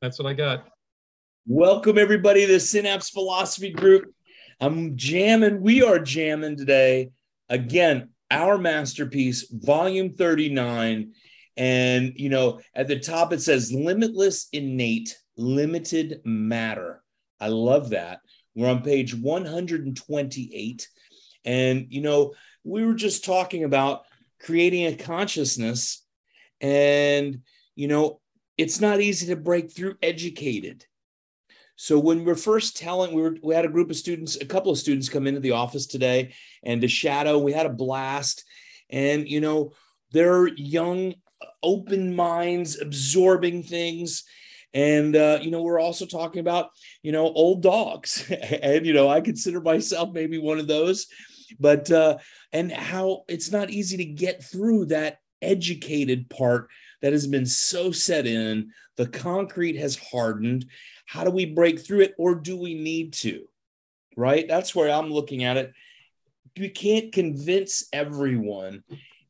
That's what I got. Welcome, everybody, to the Synapse Philosophy Group. I'm jamming. We are jamming today. Again, our masterpiece, volume 39. And, you know, at the top it says limitless, innate, limited matter. I love that. We're on page 128. And, you know, we were just talking about creating a consciousness. And, you know, it's not easy to break through educated. So when we're first telling, we, were, we had a group of students, a couple of students come into the office today and to shadow, we had a blast. And, you know, they're young, open minds, absorbing things. And, uh, you know, we're also talking about, you know, old dogs. and, you know, I consider myself maybe one of those, but, uh, and how it's not easy to get through that educated part that has been so set in. The concrete has hardened. How do we break through it, or do we need to? Right? That's where I'm looking at it. We can't convince everyone.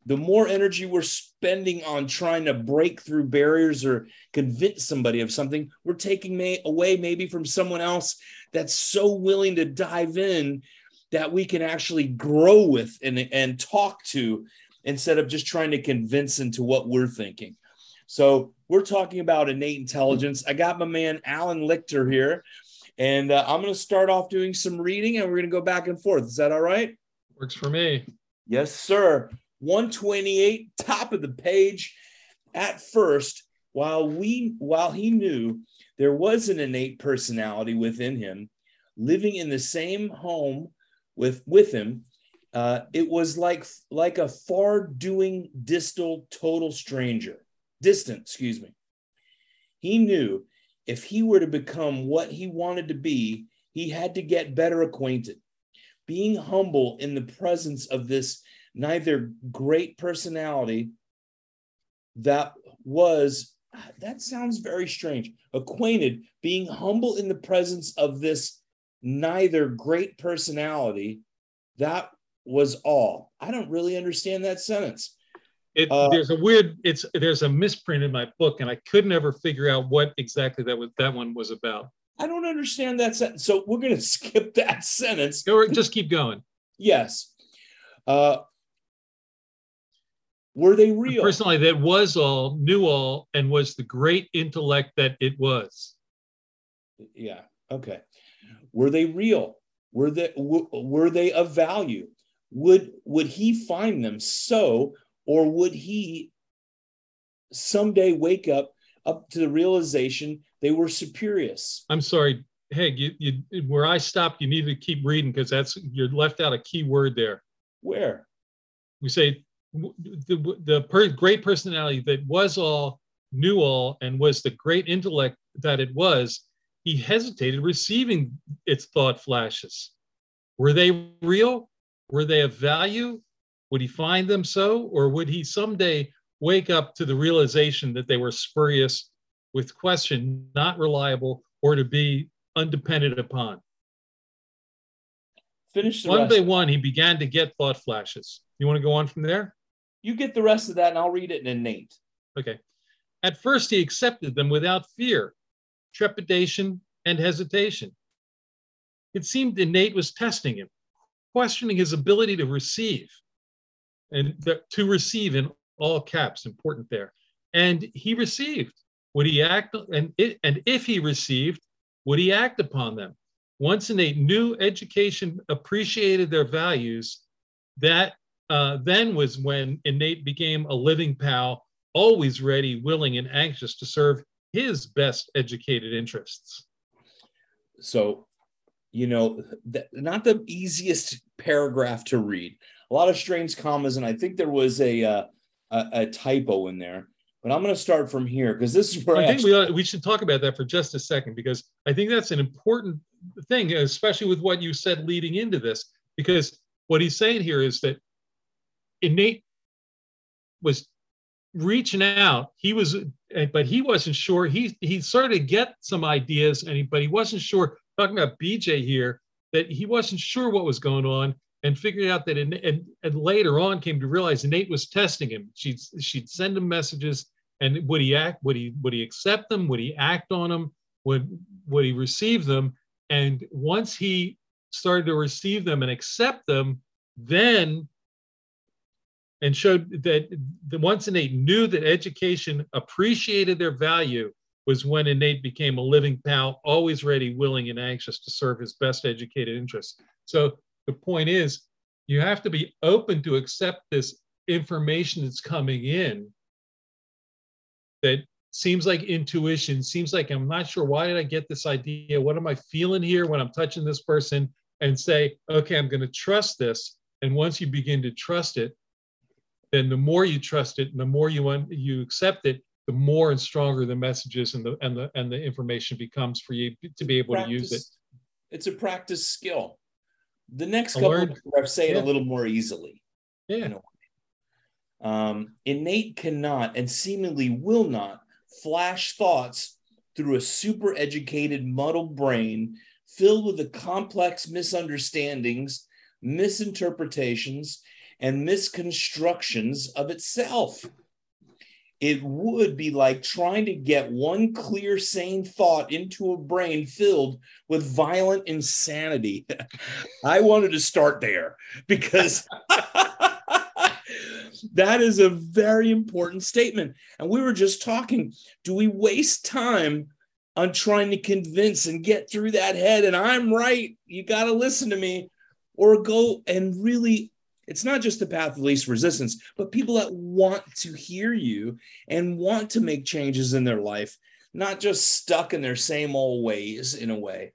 The more energy we're spending on trying to break through barriers or convince somebody of something, we're taking may- away maybe from someone else that's so willing to dive in that we can actually grow with and, and talk to instead of just trying to convince into what we're thinking. So we're talking about innate intelligence. I got my man Alan Lichter here, and uh, I'm going to start off doing some reading, and we're going to go back and forth. Is that all right? Works for me. Yes, sir. 128, top of the page. At first, while we while he knew there was an innate personality within him, living in the same home with with him, uh, it was like like a far doing distal total stranger distant, excuse me. He knew if he were to become what he wanted to be, he had to get better acquainted. Being humble in the presence of this neither great personality that was, that sounds very strange, acquainted, being humble in the presence of this neither great personality, that was all. I don't really understand that sentence. It, uh, there's a weird it's there's a misprint in my book and i could never figure out what exactly that was that one was about. I don't understand that sentence so we're going to skip that sentence. Go, just keep going. Yes. Uh were they real? personally that was all knew all and was the great intellect that it was. Yeah okay. Were they real? Were they were they of value? Would would he find them so or would he someday wake up up to the realization they were superiors? I'm sorry, Hey, you, you, where I stopped, you need to keep reading because that's you're left out a key word there. Where? We say the, the per, great personality that was all, knew all, and was the great intellect that it was, he hesitated receiving its thought flashes. Were they real? Were they of value? Would he find them so, or would he someday wake up to the realization that they were spurious, with question, not reliable, or to be undependent upon? Finish one by one, he began to get thought flashes. You want to go on from there? You get the rest of that, and I'll read it in innate. Okay. At first, he accepted them without fear, trepidation, and hesitation. It seemed innate was testing him, questioning his ability to receive and to receive in all caps, important there. And he received. Would he act and it, and if he received, would he act upon them? Once innate knew education appreciated their values, that uh, then was when innate became a living pal, always ready, willing, and anxious to serve his best educated interests. So, you know, not the easiest paragraph to read a lot of strange commas, and I think there was a uh, a, a, typo in there. But I'm going to start from here because this is where I, I think we ought, we should talk about that for just a second because I think that's an important thing, especially with what you said leading into this. Because what he's saying here is that innate was reaching out. He was, but he wasn't sure. He he started to get some ideas, and he, but he wasn't sure. Talking about BJ here, that he wasn't sure what was going on, and figured out that in, and, and later on came to realize Innate was testing him. She'd she'd send him messages and would he act? Would he would he accept them? Would he act on them? Would would he receive them? And once he started to receive them and accept them, then and showed that the once innate knew that education appreciated their value was when innate became a living pal, always ready, willing, and anxious to serve his best educated interests. So the point is, you have to be open to accept this information that's coming in that seems like intuition, seems like I'm not sure why did I get this idea? What am I feeling here when I'm touching this person? And say, okay, I'm going to trust this. And once you begin to trust it, then the more you trust it, and the more you want you accept it, the more and stronger the messages and the and the and the information becomes for you to be able practice, to use it. It's a practice skill. The next couple learned, of say it yeah. a little more easily. Yeah. Um, innate cannot and seemingly will not flash thoughts through a super educated, muddled brain filled with the complex misunderstandings, misinterpretations, and misconstructions of itself. It would be like trying to get one clear, sane thought into a brain filled with violent insanity. I wanted to start there because that is a very important statement. And we were just talking do we waste time on trying to convince and get through that head? And I'm right, you got to listen to me, or go and really. It's not just the path of least resistance, but people that want to hear you and want to make changes in their life, not just stuck in their same old ways in a way.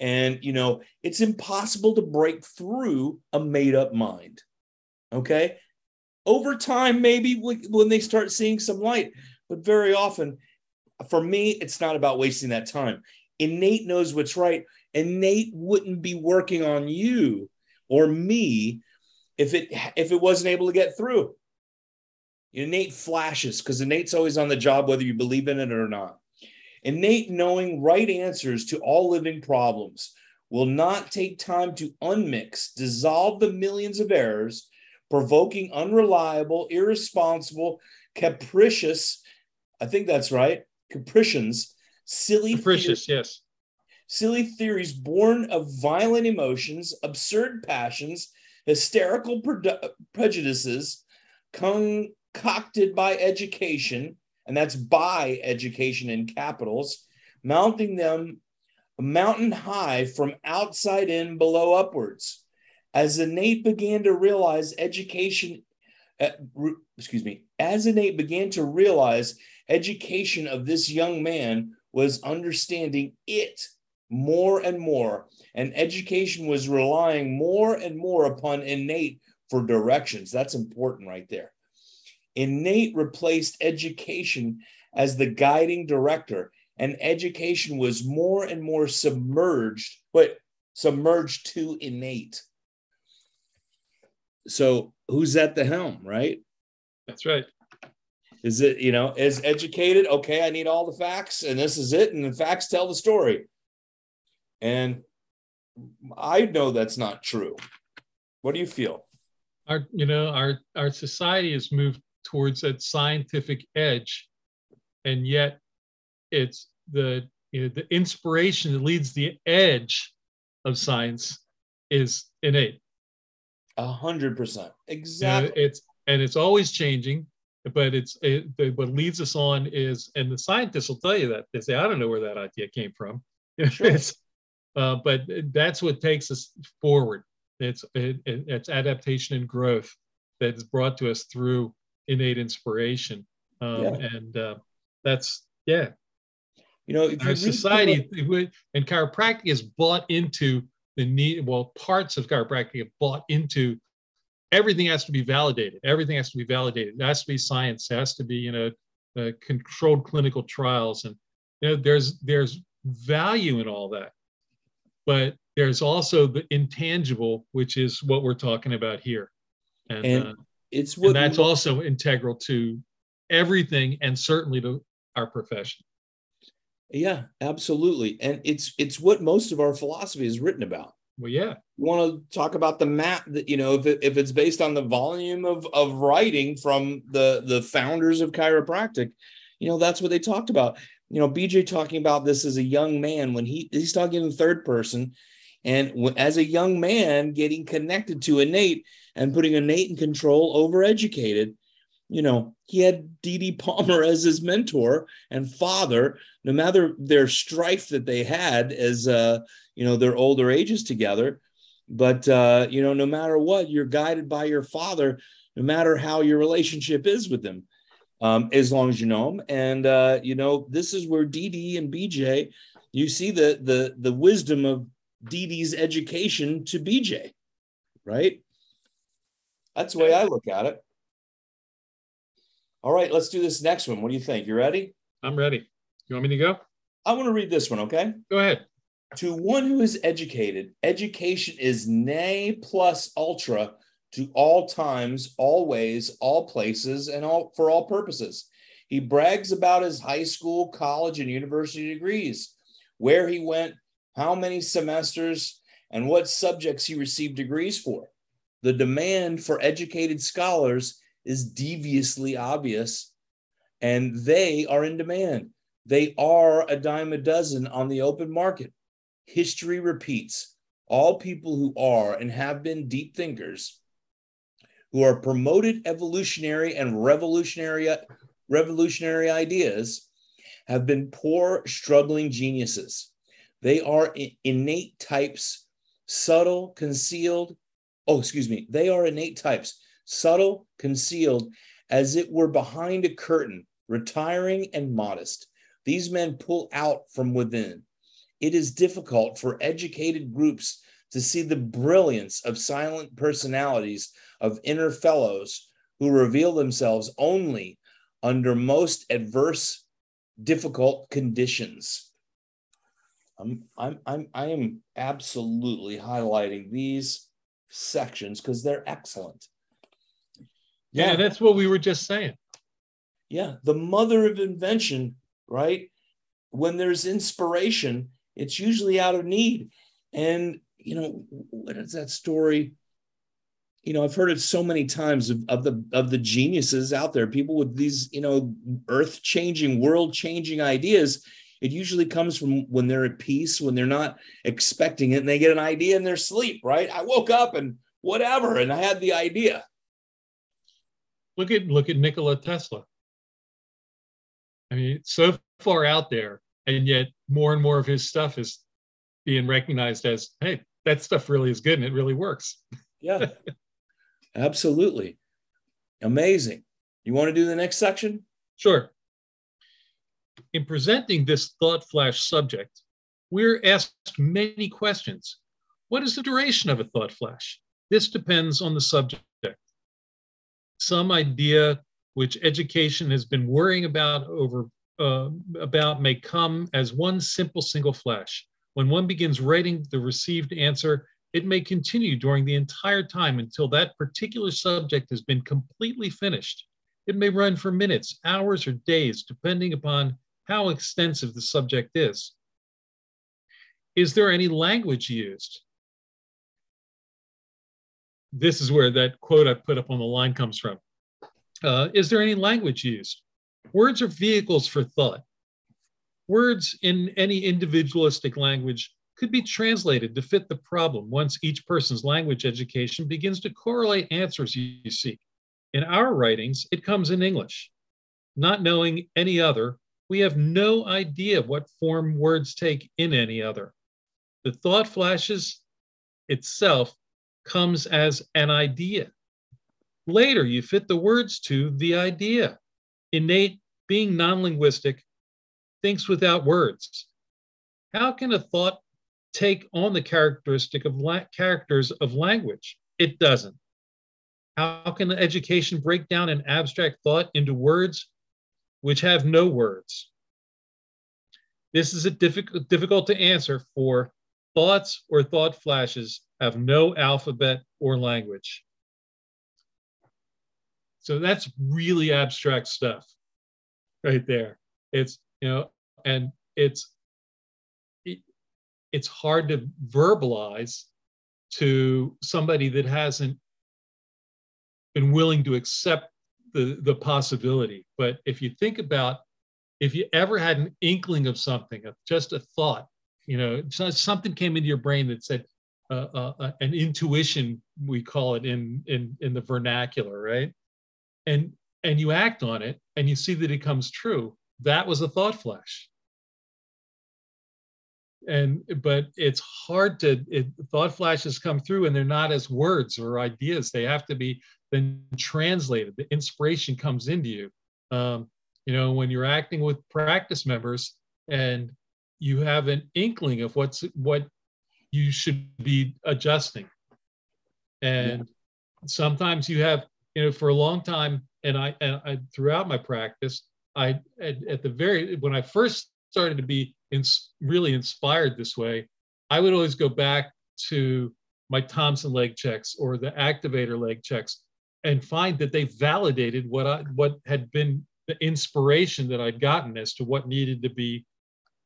And, you know, it's impossible to break through a made up mind. Okay over time, maybe when they start seeing some light, but very often, for me, it's not about wasting that time. Innate knows what's right. innate wouldn't be working on you or me if it if it wasn't able to get through. Innate flashes because innate's always on the job, whether you believe in it or not. Innate knowing right answers to all living problems will not take time to unmix, dissolve the millions of errors provoking, unreliable, irresponsible, capricious. I think that's right. Capricians, silly, capricious, theories, yes, silly theories born of violent emotions, absurd passions, hysterical prejudices, concocted by education, and that's by education in capitals, mounting them mountain high from outside in, below upwards. As Innate began to realize education, uh, re, excuse me, as Innate began to realize education of this young man was understanding it more and more, and education was relying more and more upon innate for directions. That's important right there. Innate replaced education as the guiding director, and education was more and more submerged, but submerged to innate. So who's at the helm, right? That's right. Is it, you know, is educated? Okay, I need all the facts, and this is it. And the facts tell the story. And I know that's not true. What do you feel? Our, you know, our our society has moved towards that scientific edge, and yet it's the you know, the inspiration that leads the edge of science is innate. A hundred percent. Exactly. And it's and it's always changing, but it's it, what leads us on is, and the scientists will tell you that they say, I don't know where that idea came from. Sure. Uh, but that's what takes us forward. It's it, it's adaptation and growth that's brought to us through innate inspiration, um, yeah. and uh, that's yeah. You know, our society and chiropractic is bought into the need well parts of chiropractic have bought into everything has to be validated everything has to be validated it has to be science it has to be you know uh, controlled clinical trials and you know there's there's value in all that but there's also the intangible which is what we're talking about here and, and uh, it's what and that's also integral to everything and certainly to our profession yeah, absolutely. And it's it's what most of our philosophy is written about. Well, yeah. You want to talk about the map that you know if it, if it's based on the volume of of writing from the the founders of chiropractic, you know, that's what they talked about. You know, BJ talking about this as a young man when he he's talking in third person, and as a young man getting connected to innate and putting innate in control over educated. You know, he had D.D. Palmer as his mentor and father. No matter their strife that they had as uh, you know their older ages together, but uh, you know, no matter what, you're guided by your father, no matter how your relationship is with him um, as long as you know them. And uh, you know, this is where DD and BJ, you see the the the wisdom of DD's education to BJ, right? That's the way I look at it. All right, let's do this next one. What do you think? You ready? I'm ready. You want me to go? I want to read this one, okay? Go ahead. To one who is educated, education is ne plus ultra to all times, all ways, all places, and all for all purposes. He brags about his high school, college, and university degrees, where he went, how many semesters, and what subjects he received degrees for. The demand for educated scholars is deviously obvious, and they are in demand. They are a dime a dozen on the open market. History repeats. All people who are and have been deep thinkers who are promoted evolutionary and revolutionary revolutionary ideas have been poor struggling geniuses. They are innate types subtle concealed oh excuse me they are innate types subtle concealed as it were behind a curtain retiring and modest. These men pull out from within. It is difficult for educated groups to see the brilliance of silent personalities of inner fellows who reveal themselves only under most adverse, difficult conditions. I'm, I'm, I'm, I am absolutely highlighting these sections because they're excellent. Yeah, yeah, that's what we were just saying. Yeah, the mother of invention, right? When there's inspiration, it's usually out of need. And, you know, what is that story? You know, I've heard it so many times of, of the of the geniuses out there, people with these, you know, earth-changing, world-changing ideas. It usually comes from when they're at peace, when they're not expecting it, and they get an idea in their sleep, right? I woke up and whatever, and I had the idea. Look at look at Nikola Tesla. I mean, so far out there, and yet more and more of his stuff is being recognized as, hey, that stuff really is good and it really works. Yeah. Absolutely. Amazing. You want to do the next section? Sure. In presenting this thought flash subject, we're asked many questions. What is the duration of a thought flash? This depends on the subject. Some idea which education has been worrying about over uh, about may come as one simple single flash. When one begins writing the received answer, it may continue during the entire time until that particular subject has been completely finished. It may run for minutes, hours, or days, depending upon how extensive the subject is. Is there any language used? This is where that quote I put up on the line comes from. Uh, is there any language used? Words are vehicles for thought. Words in any individualistic language could be translated to fit the problem once each person's language education begins to correlate answers you seek. In our writings, it comes in English. Not knowing any other, we have no idea what form words take in any other. The thought flashes itself comes as an idea. Later, you fit the words to the idea. Innate, being non linguistic, thinks without words. How can a thought take on the characteristic of la- characters of language. It doesn't. How can education break down an abstract thought into words which have no words? This is a difficult, difficult to answer for thoughts or thought flashes have no alphabet or language. So that's really abstract stuff right there. It's, you know, and it's it's hard to verbalize to somebody that hasn't been willing to accept the, the possibility. But if you think about if you ever had an inkling of something, just a thought, you know, something came into your brain that said, uh, uh, uh, an intuition, we call it in in in the vernacular, right? And and you act on it, and you see that it comes true. That was a thought flash. And but it's hard to it, thought flashes come through, and they're not as words or ideas. They have to be then translated. The inspiration comes into you. Um, you know, when you're acting with practice members and you have an inkling of what's what you should be adjusting. And yeah. sometimes you have, you know, for a long time, and I, and I throughout my practice, I at, at the very when I first started to be in, really inspired this way, I would always go back to my Thompson leg checks or the activator leg checks and find that they validated what I what had been the inspiration that I'd gotten as to what needed to be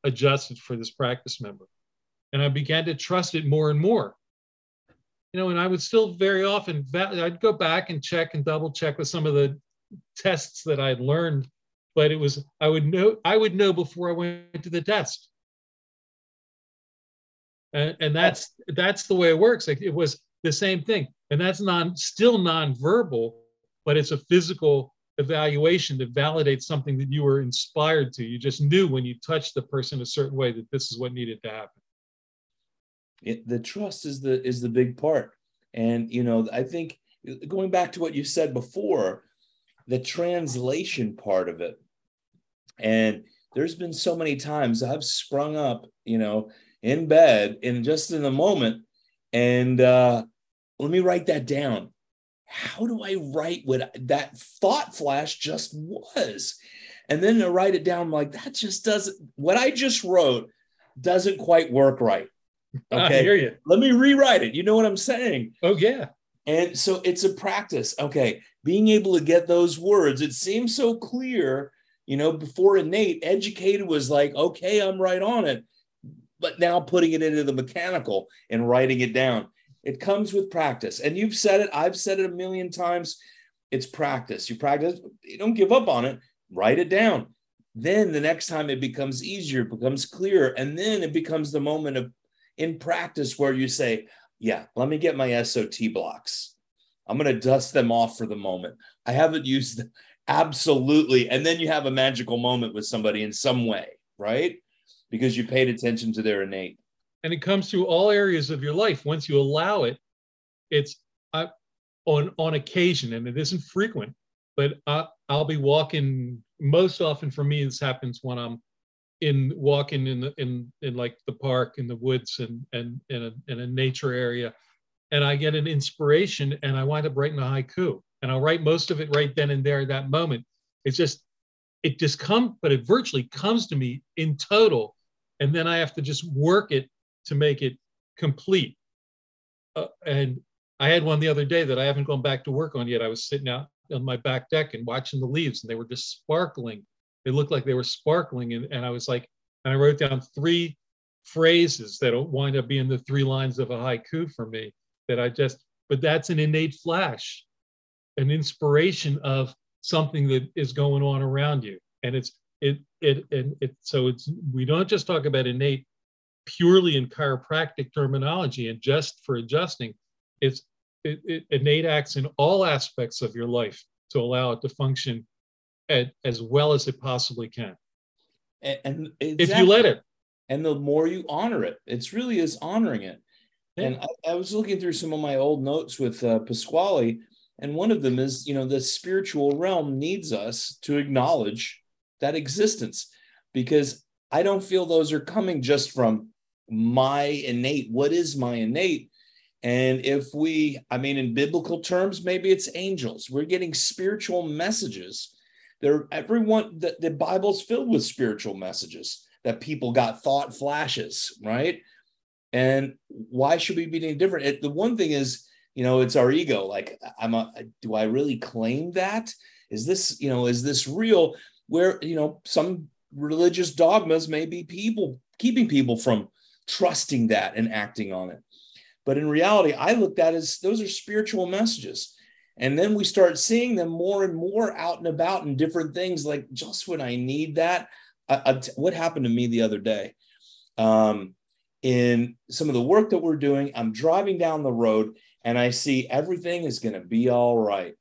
adjusted for this practice member. And I began to trust it more and more. You know, and I would still very often, I'd go back and check and double check with some of the tests that I'd learned, but it was, I would know, I would know before I went to the test. And, and that's, that's the way it works. Like it was the same thing. And that's non, still nonverbal, but it's a physical evaluation that validates something that you were inspired to. You just knew when you touched the person a certain way that this is what needed to happen. It, the trust is the is the big part, and you know I think going back to what you said before, the translation part of it, and there's been so many times I've sprung up, you know, in bed and just in the moment, and uh, let me write that down how do I write what that thought flash just was? And then to write it down, I'm like, that just doesn't, what I just wrote doesn't quite work right. Okay. I hear you. Let me rewrite it. You know what I'm saying? Oh, yeah. And so it's a practice. Okay. Being able to get those words, it seems so clear. You know, before innate, educated was like, okay, I'm right on it. But now putting it into the mechanical and writing it down. It comes with practice. And you've said it, I've said it a million times. It's practice. You practice, you don't give up on it, write it down. Then the next time it becomes easier, it becomes clearer. And then it becomes the moment of in practice where you say, Yeah, let me get my SOT blocks. I'm going to dust them off for the moment. I haven't used them. Absolutely. And then you have a magical moment with somebody in some way, right? Because you paid attention to their innate and it comes through all areas of your life. Once you allow it, it's uh, on on occasion, and it isn't frequent. But I, I'll be walking. Most often for me, this happens when I'm in walking in the in in like the park in the woods and and in a in a nature area, and I get an inspiration, and I wind up writing a haiku, and I'll write most of it right then and there at that moment. It's just it just comes, but it virtually comes to me in total, and then I have to just work it to make it complete. Uh, and I had one the other day that I haven't gone back to work on yet. I was sitting out on my back deck and watching the leaves, and they were just sparkling. They looked like they were sparkling, and, and I was like, and I wrote down three phrases that will wind up being the three lines of a haiku for me. That I just, but that's an innate flash, an inspiration of something that is going on around you, and it's it it and it. So it's we don't just talk about innate purely in chiropractic terminology and just for adjusting, it's it, it innate acts in all aspects of your life to allow it to function as well as it possibly can. And, and exactly. if you let it, and the more you honor it, it's really is honoring it. Yeah. And I, I, was looking through some of my old notes with uh, Pasquale, and one of them is, you know, the spiritual realm needs us to acknowledge that existence because I don't feel those are coming just from my innate. What is my innate? And if we, I mean, in biblical terms, maybe it's angels. We're getting spiritual messages. There, everyone, the, the Bible's filled with spiritual messages that people got thought flashes, right? And why should we be any different? It, the one thing is, you know, it's our ego. Like, I'm a, do I really claim that? Is this, you know, is this real? Where, you know, some religious dogmas may be people keeping people from trusting that and acting on it. But in reality, I looked at as those are spiritual messages. And then we start seeing them more and more out and about in different things, like just when I need that. I, I, what happened to me the other day? Um, in some of the work that we're doing, I'm driving down the road and I see everything is going to be all right.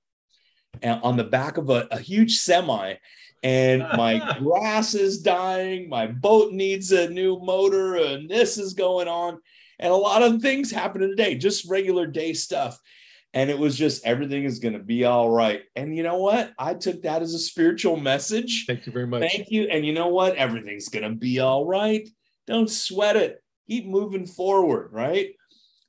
And on the back of a, a huge semi, and my grass is dying, my boat needs a new motor, and this is going on. And a lot of things happening today, just regular day stuff. And it was just everything is going to be all right. And you know what? I took that as a spiritual message. Thank you very much. Thank you. And you know what? Everything's going to be all right. Don't sweat it. Keep moving forward, right?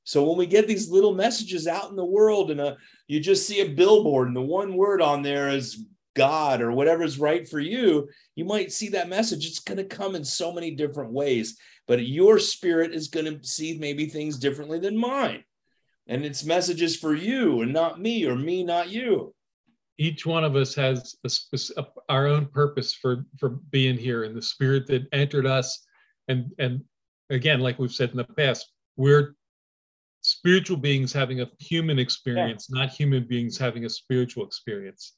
So when we get these little messages out in the world and a, uh, you just see a billboard and the one word on there is God or whatever is right for you, you might see that message. It's going to come in so many different ways, but your spirit is going to see maybe things differently than mine. And it's messages for you and not me or me, not you. Each one of us has a, a, our own purpose for, for being here and the spirit that entered us. And, and again, like we've said in the past, we're spiritual beings having a human experience, yeah. not human beings having a spiritual experience.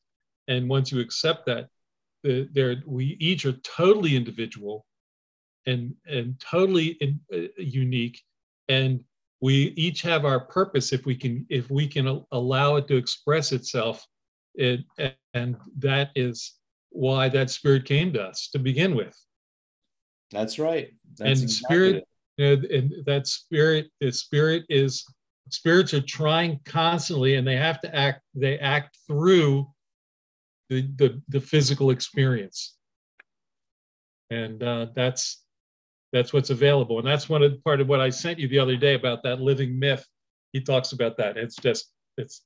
And once you accept that, the, there we each are totally individual and and totally in, uh, unique, and we each have our purpose if we can if we can allow it to express itself. It and that is why that spirit came to us to begin with. That's right. That's and exactly spirit, it. You know, and that spirit, the spirit is spirits are trying constantly, and they have to act. They act through the, the, the physical experience. And uh, that's that's what's available. And that's one of part of what I sent you the other day about that living myth. He talks about that. It's just it's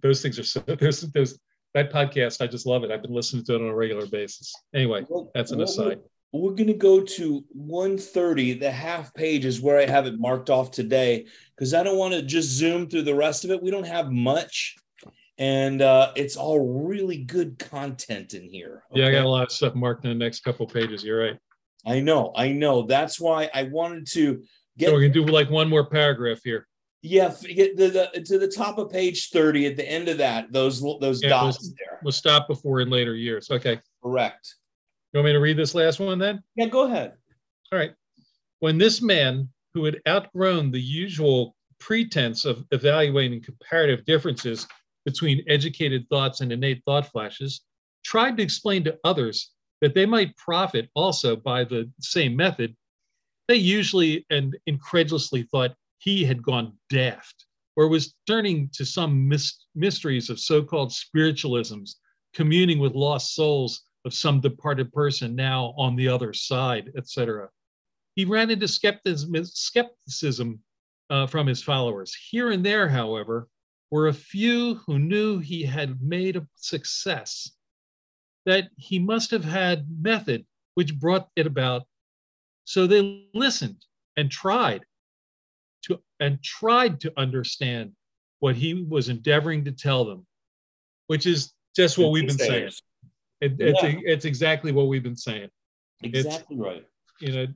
those things are so there's there's that podcast. I just love it. I've been listening to it on a regular basis. Anyway, that's an aside. We're going to go to 130. The half page is where I have it marked off today because I don't want to just zoom through the rest of it. We don't have much and uh, it's all really good content in here. Okay? Yeah, I got a lot of stuff marked in the next couple pages. You're right. I know, I know. That's why I wanted to get. So we can do like one more paragraph here. Yeah, get the, the, to the top of page thirty. At the end of that, those those yeah, dots we'll, there. We'll stop before in later years. Okay. Correct. You want me to read this last one then? Yeah, go ahead. All right. When this man, who had outgrown the usual pretense of evaluating comparative differences between educated thoughts and innate thought flashes, tried to explain to others that they might profit also by the same method, they usually and incredulously thought he had gone daft or was turning to some mysteries of so called spiritualisms, communing with lost souls of some departed person now on the other side, etc. He ran into skepticism, skepticism uh, from his followers. Here and there, however, were a few who knew he had made a success, that he must have had method which brought it about. So they listened and tried to and tried to understand what he was endeavoring to tell them, which is just what we've been saying. It, it's, yeah. it's exactly what we've been saying. Exactly it's, right. You know,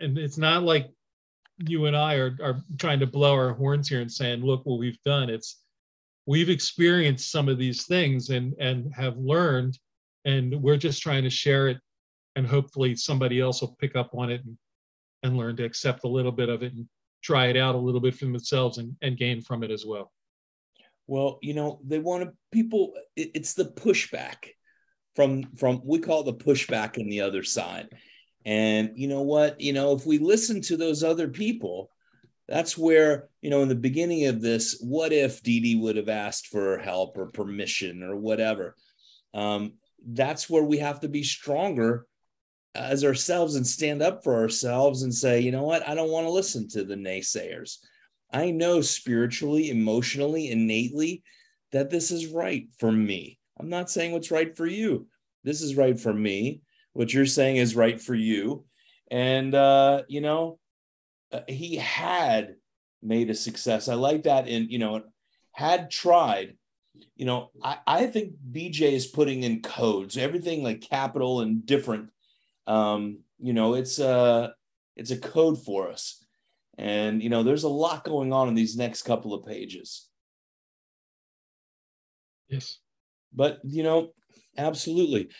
and it's not like you and I are, are trying to blow our horns here and saying, look what we've done. It's we've experienced some of these things and and have learned, and we're just trying to share it, and hopefully somebody else will pick up on it and, and learn to accept a little bit of it and try it out a little bit for themselves and, and gain from it as well. Well, you know, they want to people. It, it's the pushback from from we call the pushback on the other side and you know what? You know, if we listen to those other people, that's where, you know, in the beginning of this, what if DD would have asked for help or permission or whatever? Um, that's where we have to be stronger as ourselves and stand up for ourselves and say, you know what? I don't want to listen to the naysayers. I know spiritually, emotionally, innately that this is right for me. I'm not saying what's right for you. This is right for me what you're saying is right for you. And, uh, you know, uh, he had made a success. I like that. And, you know, had tried, you know, I, I think BJ is putting in codes, everything like capital and different. Um, you know, it's a, it's a code for us. And, you know, there's a lot going on in these next couple of pages. Yes. But, you know, absolutely.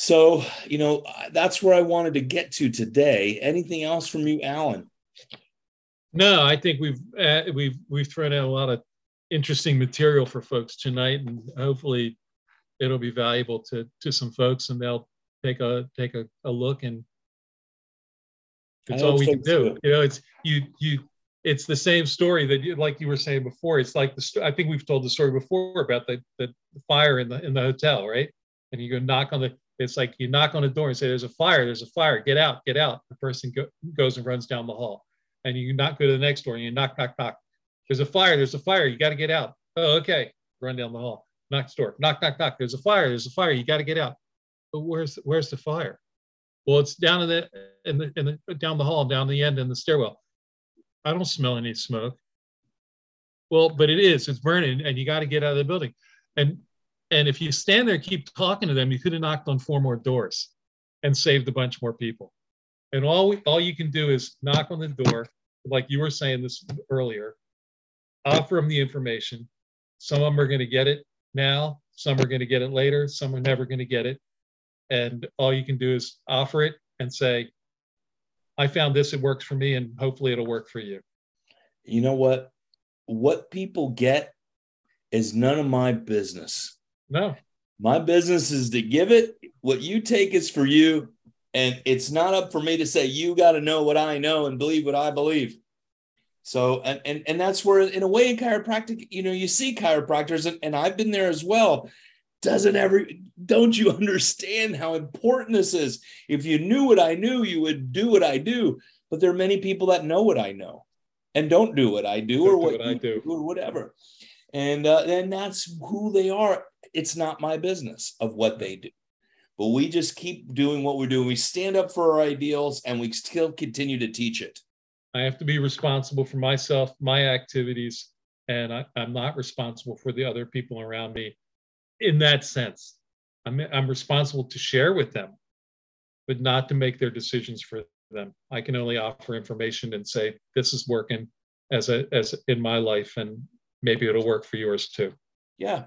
So, you know, that's where I wanted to get to today. Anything else from you, Alan? No, I think we've uh, we've we've thrown out a lot of interesting material for folks tonight, and hopefully, it'll be valuable to to some folks, and they'll take a take a, a look and it's all we can do. Too. You know, it's you you it's the same story that you like you were saying before. It's like the I think we've told the story before about the, the the fire in the in the hotel, right? And you go knock on the it's like you knock on the door and say, "There's a fire! There's a fire! Get out! Get out!" The person go, goes and runs down the hall, and you knock go to the next door and you knock knock knock. There's a fire! There's a fire! You got to get out! Oh, okay. Run down the hall. Knock the door. Knock knock knock. There's a fire! There's a fire! You got to get out. But where's where's the fire? Well, it's down in the in the, in the down the hall, down the end in the stairwell. I don't smell any smoke. Well, but it is. It's burning, and you got to get out of the building. And and if you stand there and keep talking to them, you could have knocked on four more doors and saved a bunch more people. And all we, all you can do is knock on the door, like you were saying this earlier, offer them the information. Some of them are going to get it now, some are going to get it later, some are never going to get it. And all you can do is offer it and say, I found this, it works for me, and hopefully it'll work for you. You know what? What people get is none of my business. No. My business is to give it. What you take is for you. And it's not up for me to say, you got to know what I know and believe what I believe. So, and, and, and that's where, in a way, in chiropractic, you know, you see chiropractors, and, and I've been there as well. Doesn't every, don't you understand how important this is? If you knew what I knew, you would do what I do. But there are many people that know what I know and don't do what I do or what, what I do or whatever. And uh, then that's who they are it's not my business of what they do. But we just keep doing what we're doing. We stand up for our ideals and we still continue to teach it. I have to be responsible for myself, my activities, and I, am not responsible for the other people around me in that sense. I'm, I'm responsible to share with them, but not to make their decisions for them. I can only offer information and say, this is working as a, as in my life, and maybe it'll work for yours too. Yeah,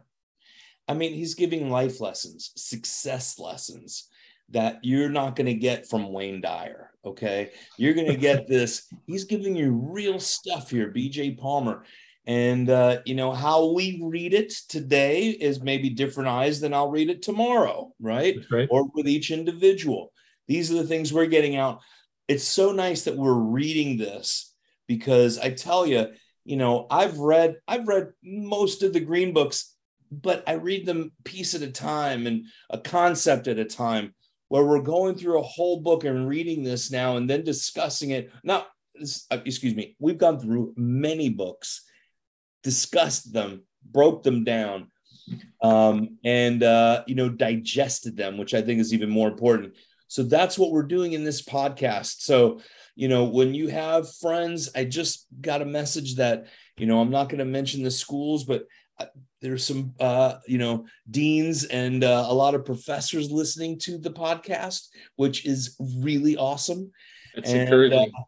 I mean, he's giving life lessons, success lessons that you're not going to get from Wayne Dyer. Okay. You're going to get this. He's giving you real stuff here, BJ Palmer. And, uh, you know, how we read it today is maybe different eyes than I'll read it tomorrow, right? right? Or with each individual. These are the things we're getting out. It's so nice that we're reading this because I tell you, you know, I've read, I've read most of the green books but I read them piece at a time and a concept at a time. Where we're going through a whole book and reading this now and then discussing it. Now, uh, excuse me, we've gone through many books, discussed them, broke them down, um, and uh, you know digested them, which I think is even more important. So that's what we're doing in this podcast. So you know when you have friends, I just got a message that you know I'm not going to mention the schools, but there's some uh, you know deans and uh, a lot of professors listening to the podcast which is really awesome. It's and, encouraging. uh,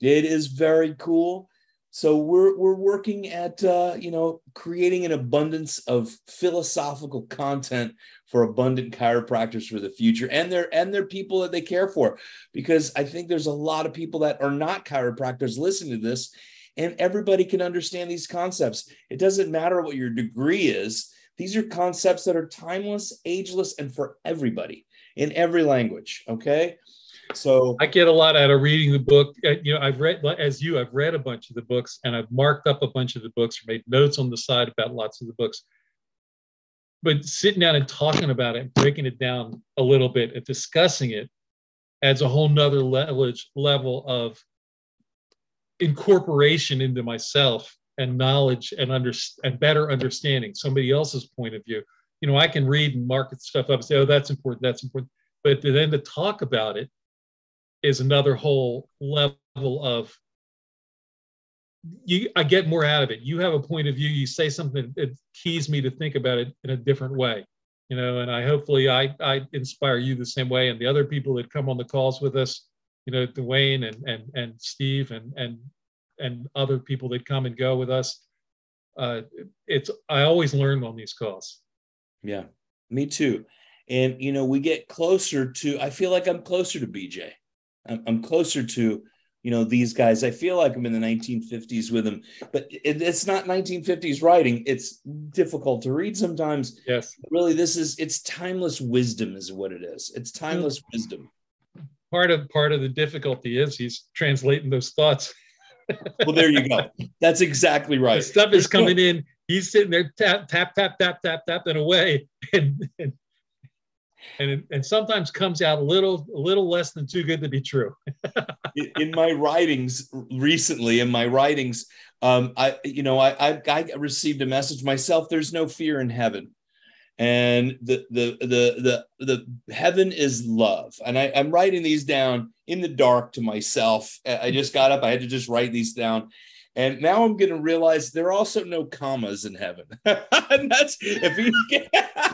it is very cool so we're we're working at uh, you know creating an abundance of philosophical content for abundant chiropractors for the future and their and their people that they care for because i think there's a lot of people that are not chiropractors listening to this and everybody can understand these concepts. It doesn't matter what your degree is, these are concepts that are timeless, ageless, and for everybody in every language. Okay. So I get a lot out of reading the book. Uh, you know, I've read, as you, I've read a bunch of the books and I've marked up a bunch of the books, made notes on the side about lots of the books. But sitting down and talking about it, breaking it down a little bit and discussing it adds a whole nother level, level of incorporation into myself and knowledge and under and better understanding somebody else's point of view. You know, I can read and market stuff up and say, oh, that's important, that's important. But then to talk about it is another whole level of you I get more out of it. You have a point of view, you say something that keys me to think about it in a different way. You know, and I hopefully I I inspire you the same way and the other people that come on the calls with us you know, Dwayne and and and Steve and and and other people that come and go with us. uh, it's I always learn on these calls. Yeah, me too. And you know, we get closer to. I feel like I'm closer to BJ. I'm, I'm closer to you know these guys. I feel like I'm in the 1950s with them, but it, it's not 1950s writing. It's difficult to read sometimes. Yes, really, this is it's timeless wisdom, is what it is. It's timeless mm-hmm. wisdom. Part of part of the difficulty is he's translating those thoughts. well, there you go. That's exactly right. The stuff is coming in. He's sitting there tap tap tap tap tap tap and away, and and and, it, and sometimes comes out a little a little less than too good to be true. in my writings recently, in my writings, um, I you know I, I I received a message myself. There's no fear in heaven and the the the the the heaven is love and I, i'm writing these down in the dark to myself i just got up i had to just write these down and now i'm going to realize there are also no commas in heaven. And that's if he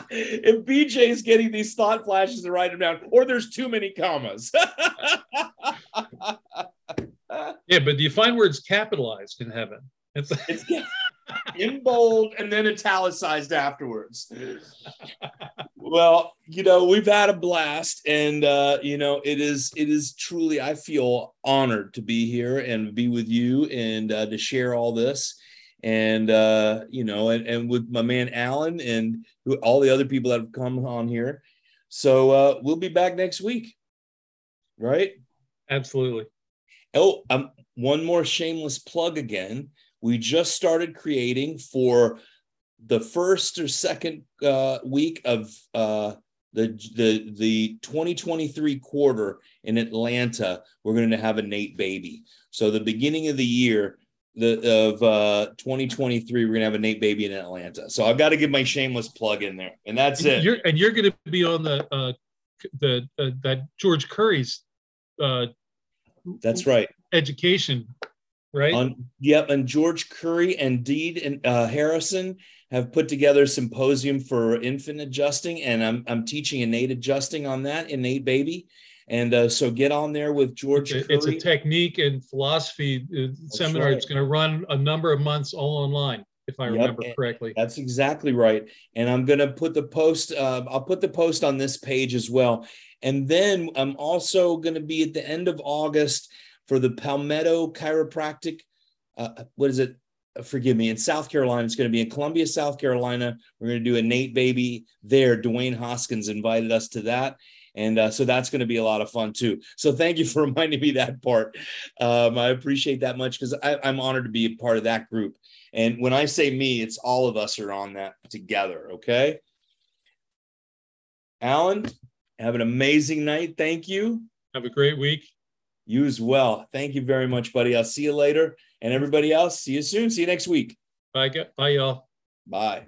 if bj is getting these thought flashes to write them down or there's too many commas. Yeah but do you find words capitalized in heaven? It's, it's in bold and then italicized afterwards. well, you know, we've had a blast and uh, you know, it is it is truly I feel honored to be here and be with you and uh, to share all this and uh, you know, and, and with my man Alan and who, all the other people that have come on here. So uh, we'll be back next week. Right? Absolutely. Oh, um, one more shameless plug again we just started creating for the first or second uh, week of uh, the, the, the 2023 quarter in Atlanta, we're going to have innate baby. So the beginning of the year the, of uh, 2023, we're going to have innate baby in Atlanta. So I've got to give my shameless plug in there, and that's and it. You're, and you're going to be on the uh, the uh, that George Curry's. Uh, that's right. Education right? On, yep, and George Curry and Deed and uh, Harrison have put together a symposium for infant adjusting, and I'm I'm teaching innate adjusting on that innate baby. And uh, so get on there with George. It's a, it's a technique and philosophy uh, seminar. Right. It's going to run a number of months all online, if I yep, remember correctly. That's exactly right. And I'm going to put the post. Uh, I'll put the post on this page as well. And then I'm also going to be at the end of August for the Palmetto Chiropractic. Uh, what is it? Uh, forgive me. In South Carolina, it's going to be in Columbia, South Carolina. We're going to do innate baby there. Dwayne Hoskins invited us to that. And uh, so that's going to be a lot of fun too. So thank you for reminding me that part. Um, I appreciate that much because I'm honored to be a part of that group. And when I say me, it's all of us are on that together. Okay. Alan, have an amazing night. Thank you. Have a great week. You as well. Thank you very much, buddy. I'll see you later. And everybody else, see you soon. See you next week. Bye, bye, y'all. Bye.